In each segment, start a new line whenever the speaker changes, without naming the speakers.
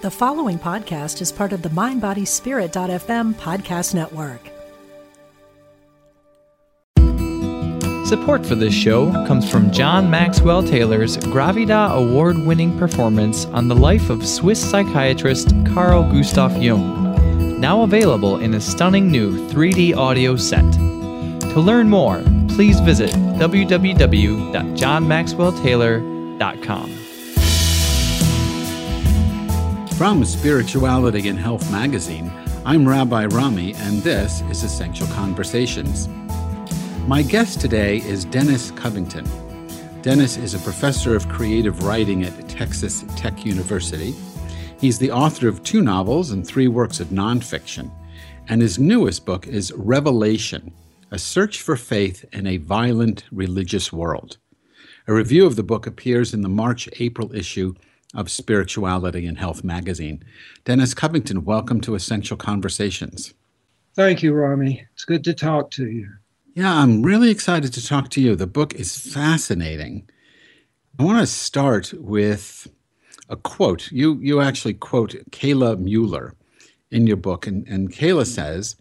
The following podcast is part of the MindBodySpirit.fm podcast network.
Support for this show comes from John Maxwell Taylor's Gravida award winning performance on the life of Swiss psychiatrist Carl Gustav Jung, now available in a stunning new 3D audio set. To learn more, please visit www.johnmaxwelltaylor.com.
From Spirituality and Health magazine, I'm Rabbi Rami, and this is Essential Conversations. My guest today is Dennis Covington. Dennis is a professor of creative writing at Texas Tech University. He's the author of two novels and three works of nonfiction, and his newest book is Revelation A Search for Faith in a Violent Religious World. A review of the book appears in the March April issue of Spirituality and Health magazine. Dennis Covington, welcome to Essential Conversations.
Thank you, Rami. It's good to talk to you.
Yeah, I'm really excited to talk to you. The book is fascinating. I want to start with a quote. You you actually quote Kayla Mueller in your book, and, and Kayla says,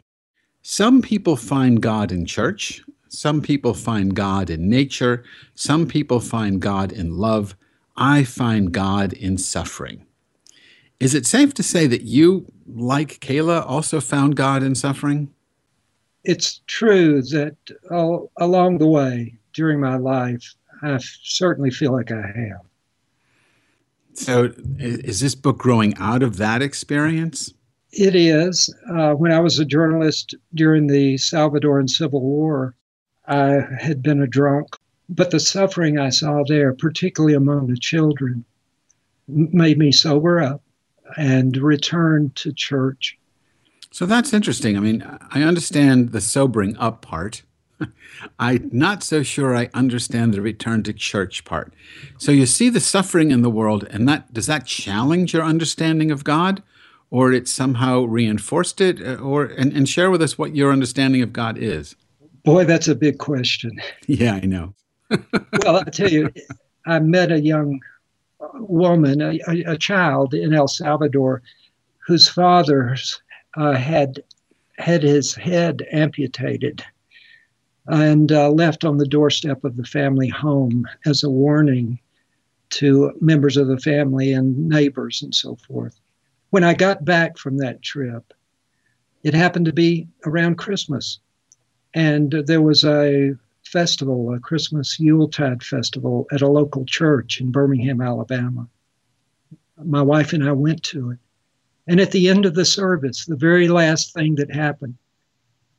Some people find God in church, some people find God in nature, some people find God in love, I find God in suffering. Is it safe to say that you, like Kayla, also found God in suffering?
It's true that uh, along the way during my life, I certainly feel like I have.
So, is this book growing out of that experience?
It is. Uh, when I was a journalist during the Salvadoran Civil War, I had been a drunk but the suffering I saw there, particularly among the children, made me sober up and return to church.
So that's interesting. I mean, I understand the sobering up part. I'm not so sure I understand the return to church part. So you see the suffering in the world, and that does that challenge your understanding of God, or it somehow reinforced it, uh, or and, and share with us what your understanding of God is.
Boy, that's a big question.
Yeah, I know
well, I tell you, I met a young woman, a, a child in El Salvador, whose father uh, had had his head amputated and uh, left on the doorstep of the family home as a warning to members of the family and neighbors and so forth. When I got back from that trip, it happened to be around Christmas. And there was a festival, a Christmas Yuletide festival at a local church in Birmingham, Alabama. My wife and I went to it. And at the end of the service, the very last thing that happened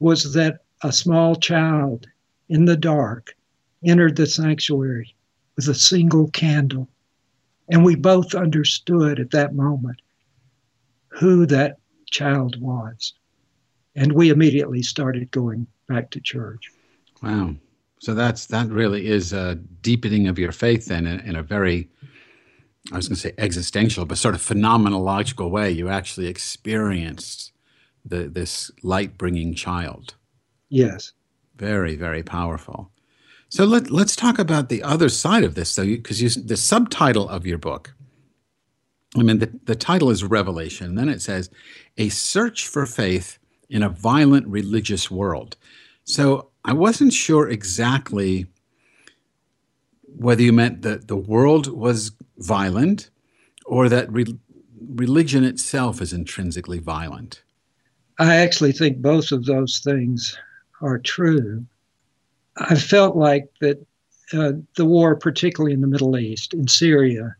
was that a small child in the dark entered the sanctuary with a single candle. And we both understood at that moment who that child was. And we immediately started going back to church.
Wow. So that's that really is a deepening of your faith then in, in a very I was going to say existential, but sort of phenomenological way. You actually experienced the, this light bringing child.
Yes.
Very, very powerful. So let, let's talk about the other side of this. So, because the subtitle of your book, I mean, the, the title is Revelation. And Then it says, A Search for Faith in a Violent Religious World. So I wasn't sure exactly whether you meant that the world was violent or that re- religion itself is intrinsically violent.
I actually think both of those things are true. I felt like that uh, the war, particularly in the Middle East, in Syria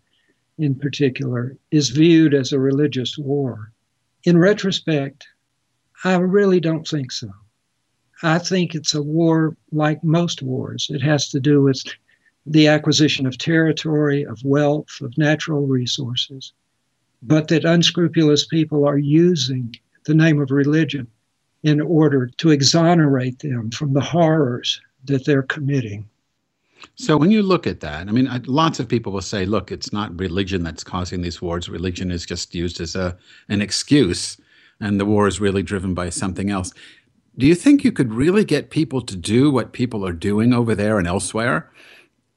in particular, is viewed as a religious war. In retrospect, I really don't think so. I think it's a war like most wars. It has to do with the acquisition of territory, of wealth, of natural resources, but that unscrupulous people are using the name of religion in order to exonerate them from the horrors that they're committing.
So, when you look at that, I mean, lots of people will say, look, it's not religion that's causing these wars. Religion is just used as a, an excuse, and the war is really driven by something else. Do you think you could really get people to do what people are doing over there and elsewhere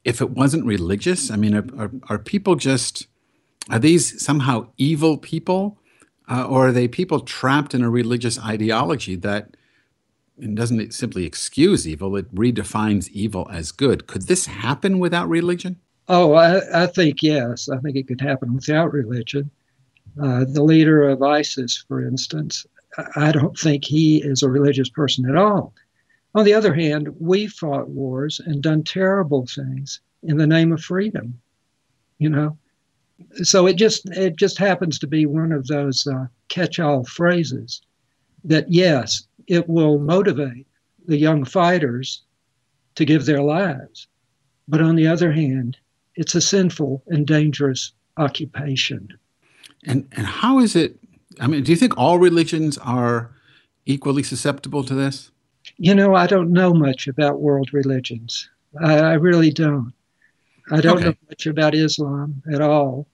if it wasn't religious? I mean, are, are, are people just are these somehow evil people, uh, or are they people trapped in a religious ideology that doesn't simply excuse evil, it redefines evil as good? Could this happen without religion?
Oh, I, I think yes. I think it could happen without religion. Uh, the leader of ISIS, for instance, I don't think he is a religious person at all. On the other hand, we fought wars and done terrible things in the name of freedom. You know, so it just it just happens to be one of those uh, catch-all phrases that yes, it will motivate the young fighters to give their lives, but on the other hand, it's a sinful and dangerous occupation.
And and how is it? I mean, do you think all religions are equally susceptible to this?
You know, I don't know much about world religions. I, I really don't. I don't okay. know much about Islam at all.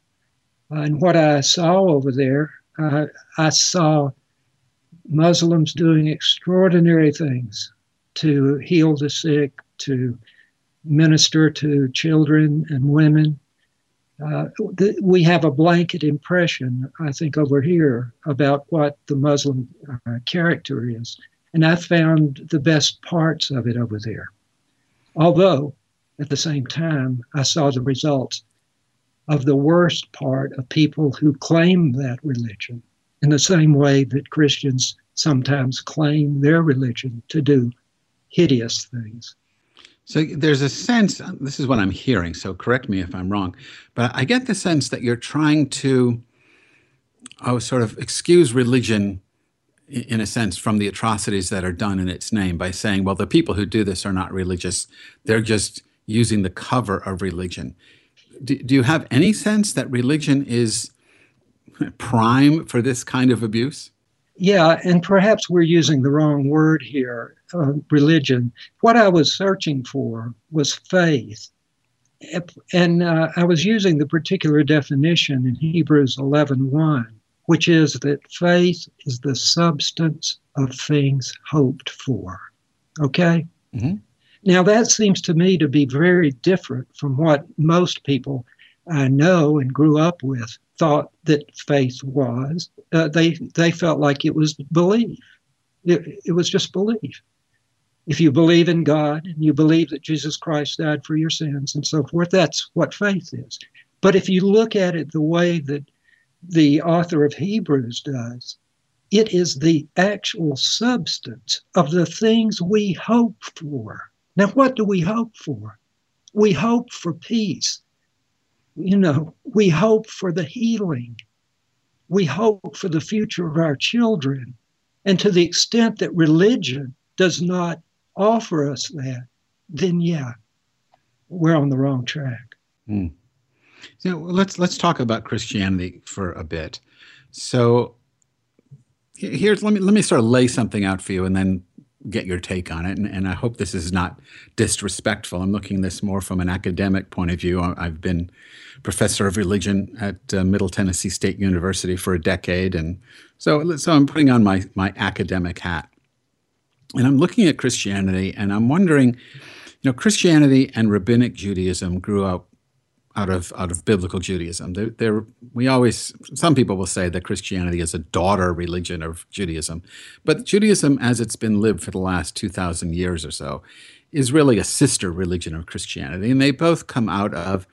And what I saw over there, uh, I saw Muslims doing extraordinary things to heal the sick, to minister to children and women. Uh, th- we have a blanket impression, I think, over here about what the Muslim uh, character is. And I found the best parts of it over there. Although, at the same time, I saw the results of the worst part of people who claim that religion in the same way that Christians sometimes claim their religion to do hideous things.
So there's a sense, this is what I'm hearing, so correct me if I'm wrong, but I get the sense that you're trying to, oh, sort of excuse religion in a sense from the atrocities that are done in its name by saying, well, the people who do this are not religious. They're just using the cover of religion. Do, do you have any sense that religion is prime for this kind of abuse?
Yeah, and perhaps we're using the wrong word here, uh, religion. What I was searching for was faith. And uh, I was using the particular definition in Hebrews 11:1, which is that faith is the substance of things hoped for. Okay? Mm-hmm. Now, that seems to me to be very different from what most people I know and grew up with thought that faith was. Uh, they they felt like it was belief. It, it was just belief. If you believe in God and you believe that Jesus Christ died for your sins and so forth, that's what faith is. But if you look at it the way that the author of Hebrews does, it is the actual substance of the things we hope for. Now, what do we hope for? We hope for peace you know, we hope for the healing. We hope for the future of our children. And to the extent that religion does not offer us that, then yeah, we're on the wrong track. Mm.
So let's let's talk about Christianity for a bit. So here's let me let me sort of lay something out for you, and then get your take on it. And, and I hope this is not disrespectful. I'm looking this more from an academic point of view. I've been professor of religion at uh, Middle Tennessee State University for a decade, and so so I'm putting on my my academic hat, and I'm looking at Christianity, and I'm wondering, you know, Christianity and Rabbinic Judaism grew up out of out of biblical Judaism. They're, we always some people will say that Christianity is a daughter religion of Judaism, but Judaism, as it's been lived for the last two thousand years or so, is really a sister religion of Christianity, and they both come out of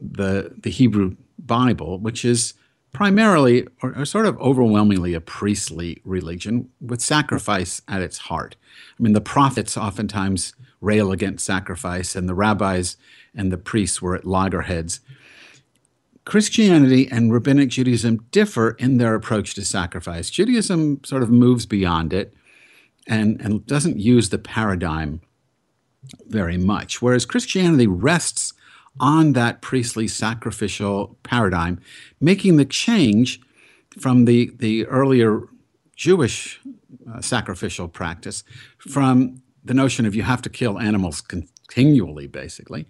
the the Hebrew Bible, which is primarily or, or, sort of overwhelmingly a priestly religion with sacrifice at its heart. I mean, the prophets oftentimes rail against sacrifice, and the rabbis and the priests were at loggerheads. Christianity and Rabbinic Judaism differ in their approach to sacrifice. Judaism sort of moves beyond it and, and doesn't use the paradigm very much, whereas Christianity rests on that priestly sacrificial paradigm, making the change from the, the earlier Jewish uh, sacrificial practice from the notion of you have to kill animals continually, basically,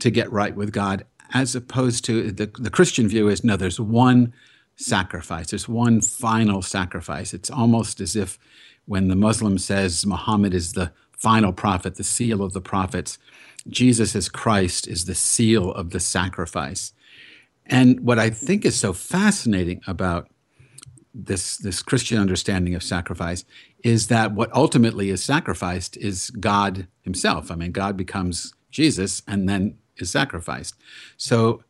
to get right with God, as opposed to the, the Christian view is no, there's one sacrifice, there's one final sacrifice. It's almost as if when the Muslim says Muhammad is the final prophet, the seal of the prophets, Jesus as Christ is the seal of the sacrifice. And what I think is so fascinating about this this Christian understanding of sacrifice is that what ultimately is sacrificed is God Himself. I mean, God becomes Jesus and then is sacrificed. So,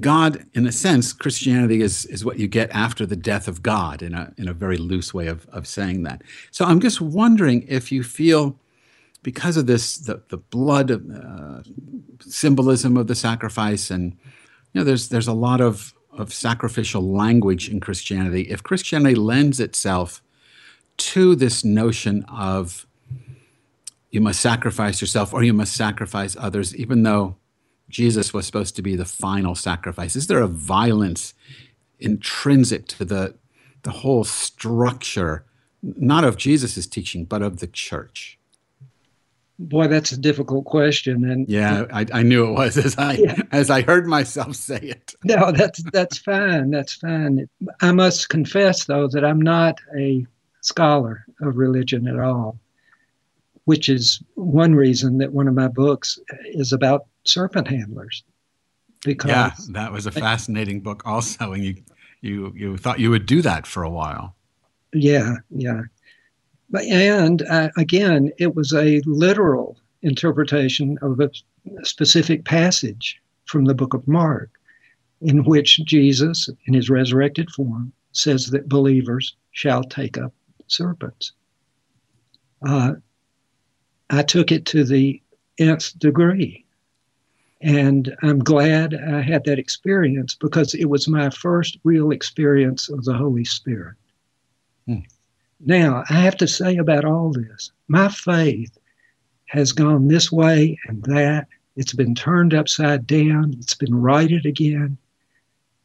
God, in a sense, Christianity is is what you get after the death of God, in a in a very loose way of of saying that. So, I'm just wondering if you feel because of this the the blood uh, symbolism of the sacrifice and you know there's there's a lot of of sacrificial language in Christianity, if Christianity lends itself to this notion of you must sacrifice yourself or you must sacrifice others, even though Jesus was supposed to be the final sacrifice, is there a violence intrinsic to the, the whole structure, not of Jesus' teaching, but of the church?
Boy, that's a difficult question. And
yeah, I, I knew it was as I yeah. as I heard myself say it.
No, that's that's fine. That's fine. I must confess, though, that I'm not a scholar of religion at all, which is one reason that one of my books is about serpent handlers.
Because yeah, that was a fascinating book, also, and you you you thought you would do that for a while.
Yeah, yeah. And uh, again, it was a literal interpretation of a specific passage from the book of Mark, in which Jesus, in his resurrected form, says that believers shall take up serpents. Uh, I took it to the nth degree. And I'm glad I had that experience because it was my first real experience of the Holy Spirit. Hmm. Now, I have to say about all this, my faith has gone this way and that. It's been turned upside down, it's been righted again.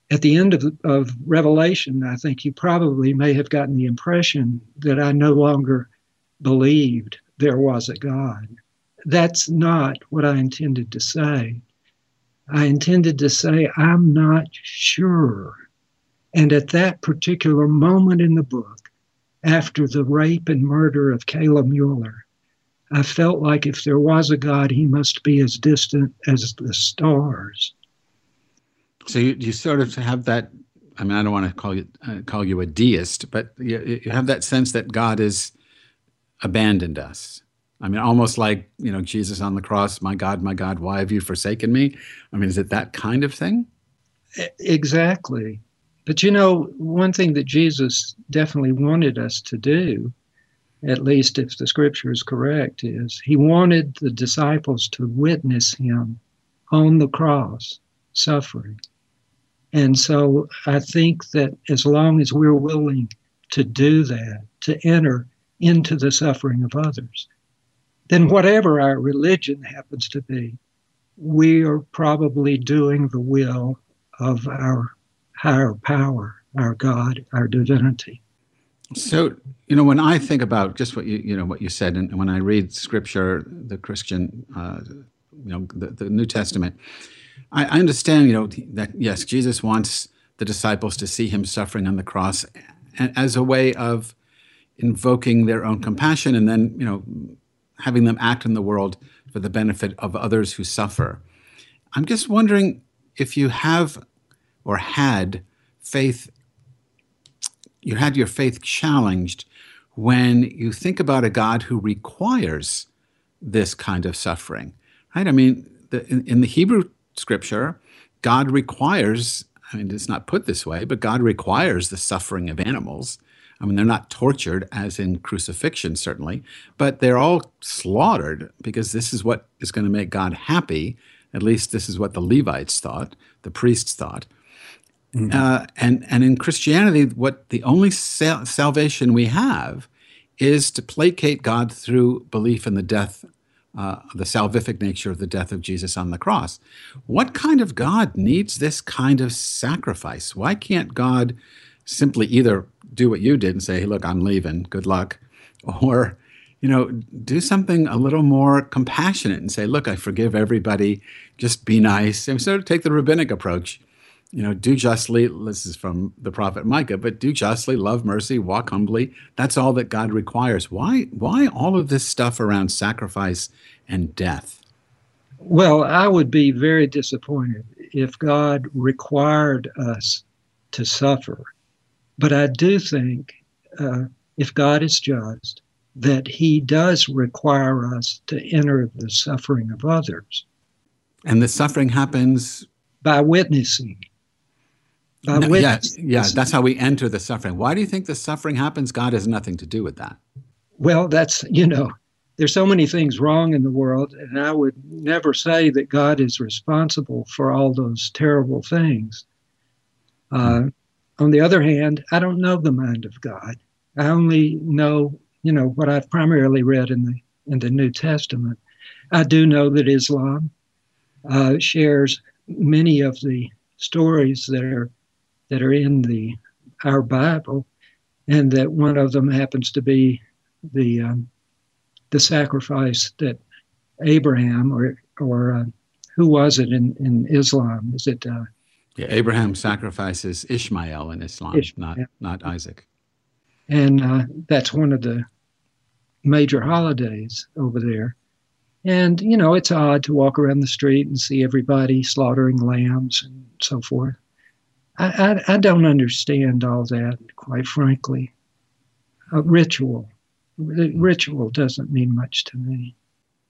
At the end of, of Revelation, I think you probably may have gotten the impression that I no longer believed there was a God. That's not what I intended to say. I intended to say, I'm not sure. And at that particular moment in the book, after the rape and murder of Kayla Mueller. I felt like if there was a God, he must be as distant as the stars.
So you, you sort of have that. I mean, I don't want to call you uh, call you a deist, but you, you have that sense that God has abandoned us. I mean, almost like you know Jesus on the cross. My God, my God, why have you forsaken me? I mean, is it that kind of thing?
Exactly. But you know, one thing that Jesus definitely wanted us to do, at least if the scripture is correct, is he wanted the disciples to witness him on the cross suffering. And so I think that as long as we're willing to do that, to enter into the suffering of others, then whatever our religion happens to be, we are probably doing the will of our higher power, our God, our divinity.
So, you know, when I think about just what you, you know, what you said, and when I read Scripture, the Christian, uh, you know, the, the New Testament, I, I understand, you know, that yes, Jesus wants the disciples to see him suffering on the cross as a way of invoking their own compassion and then, you know, having them act in the world for the benefit of others who suffer. I'm just wondering if you have or had faith, you had your faith challenged when you think about a God who requires this kind of suffering, right? I mean, the, in, in the Hebrew scripture, God requires, I mean, it's not put this way, but God requires the suffering of animals. I mean, they're not tortured as in crucifixion, certainly, but they're all slaughtered because this is what is going to make God happy. At least this is what the Levites thought, the priests thought. Mm-hmm. Uh, and and in Christianity, what the only sal- salvation we have is to placate God through belief in the death, uh, the salvific nature of the death of Jesus on the cross. What kind of God needs this kind of sacrifice? Why can't God simply either do what you did and say, "Hey, look, I'm leaving. Good luck," or you know, do something a little more compassionate and say, "Look, I forgive everybody. Just be nice." And sort of take the rabbinic approach you know, do justly, this is from the prophet Micah, but do justly, love mercy, walk humbly. That's all that God requires. Why, why all of this stuff around sacrifice and death?
Well, I would be very disappointed if God required us to suffer. But I do think uh, if God is just, that he does require us to enter the suffering of others.
And the suffering happens
by witnessing.
By no, witnessing. Yeah, yeah, that's how we enter the suffering. Why do you think the suffering happens? God has nothing to do with that.
Well, that's, you know, there's so many things wrong in the world, and I would never say that God is responsible for all those terrible things. Uh, on the other hand, I don't know the mind of God. I only know, you know, what I've primarily read in the in the New Testament. I do know that Islam uh, shares many of the stories that are that are in the our Bible, and that one of them happens to be the um, the sacrifice that Abraham or or uh, who was it in, in Islam? Is it? Uh,
yeah, Abraham sacrifices Ishmael in Islam, Ishmael. not not Isaac.
And uh, that's one of the major holidays over there. And you know, it's odd to walk around the street and see everybody slaughtering lambs and so forth. I, I, I don't understand all that, quite frankly. A ritual the ritual doesn't mean much to me.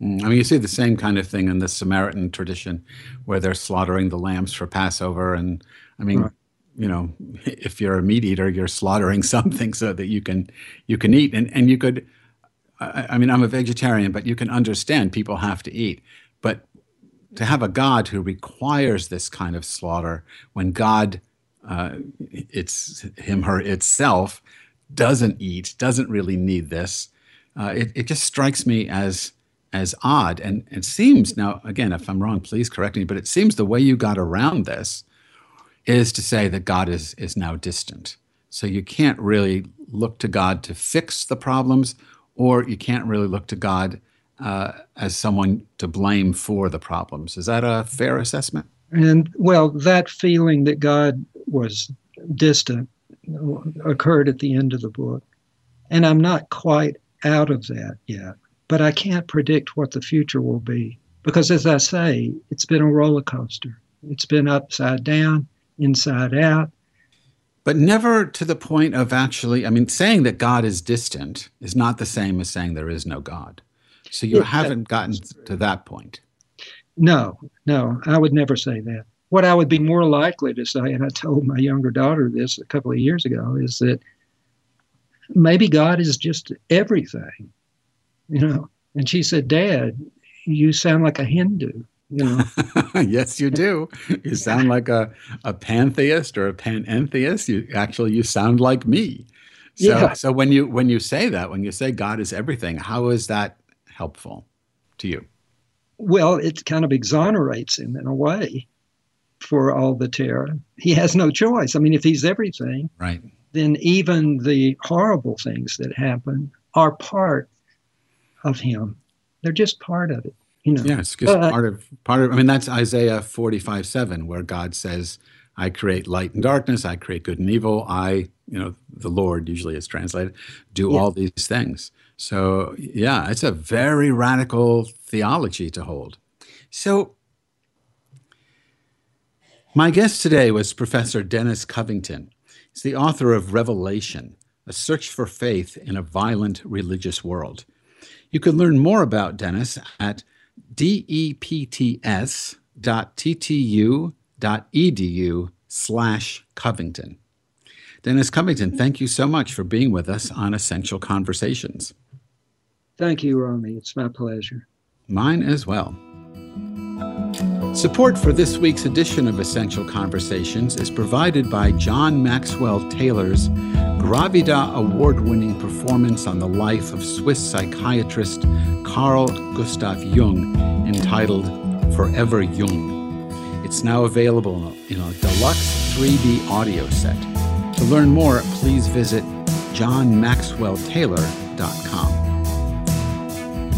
Mm, I mean, you see the same kind of thing in the Samaritan tradition, where they're slaughtering the lambs for Passover, and I mean, right. you know, if you're a meat eater, you're slaughtering something so that you can you can eat, and and you could. I, I mean, I'm a vegetarian, but you can understand people have to eat, but to have a God who requires this kind of slaughter when God, uh, it's him, her itself, doesn't eat, doesn't really need this. Uh, it, it just strikes me as as odd. And it seems now, again, if I'm wrong, please correct me, but it seems the way you got around this is to say that God is is now distant. So you can't really look to God to fix the problems, or you can't really look to God uh, as someone to blame for the problems. Is that a fair assessment?
And well, that feeling that God was distant occurred at the end of the book. And I'm not quite out of that yet, but I can't predict what the future will be because, as I say, it's been a roller coaster. It's been upside down, inside out.
But never to the point of actually, I mean, saying that God is distant is not the same as saying there is no God. So you haven't gotten to that point.
No, no, I would never say that what I would be more likely to say, and I told my younger daughter this a couple of years ago, is that maybe God is just everything, you know. And she said, Dad, you sound like a Hindu. You know?
yes, you do. You sound like a, a pantheist or a panentheist. You actually you sound like me. So yeah. so when you when you say that, when you say God is everything, how is that helpful to you?
Well, it kind of exonerates him in a way for all the terror. He has no choice. I mean, if he's everything,
right,
then even the horrible things that happen are part of him. They're just part of it. You know.
Yes, because uh, part of part of I mean that's Isaiah forty five seven where God says, "I create light and darkness. I create good and evil. I, you know, the Lord usually is translated, do yeah. all these things." So yeah, it's a very radical theology to hold. So my guest today was Professor Dennis Covington. He's the author of Revelation, A Search for Faith in a Violent Religious World. You can learn more about Dennis at depts.ttu.edu slash Covington. Dennis Covington, thank you so much for being with us on Essential Conversations.
Thank you, Rami. It's my pleasure.
Mine as well. Support for this week's edition of Essential Conversations is provided by John Maxwell Taylor's Gravida award winning performance on the life of Swiss psychiatrist Carl Gustav Jung entitled Forever Jung. It's now available in a deluxe 3D audio set. To learn more, please visit johnmaxwelltaylor.com.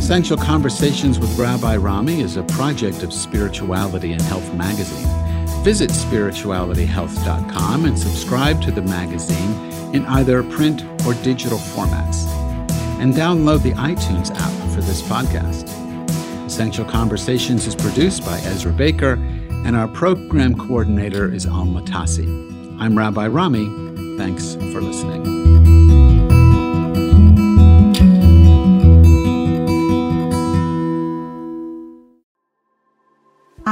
Essential Conversations with Rabbi Rami is a project of Spirituality and Health magazine. Visit spiritualityhealth.com and subscribe to the magazine in either print or digital formats. And download the iTunes app for this podcast. Essential Conversations is produced by Ezra Baker and our program coordinator is Alma Tassi. I'm Rabbi Rami. Thanks for listening.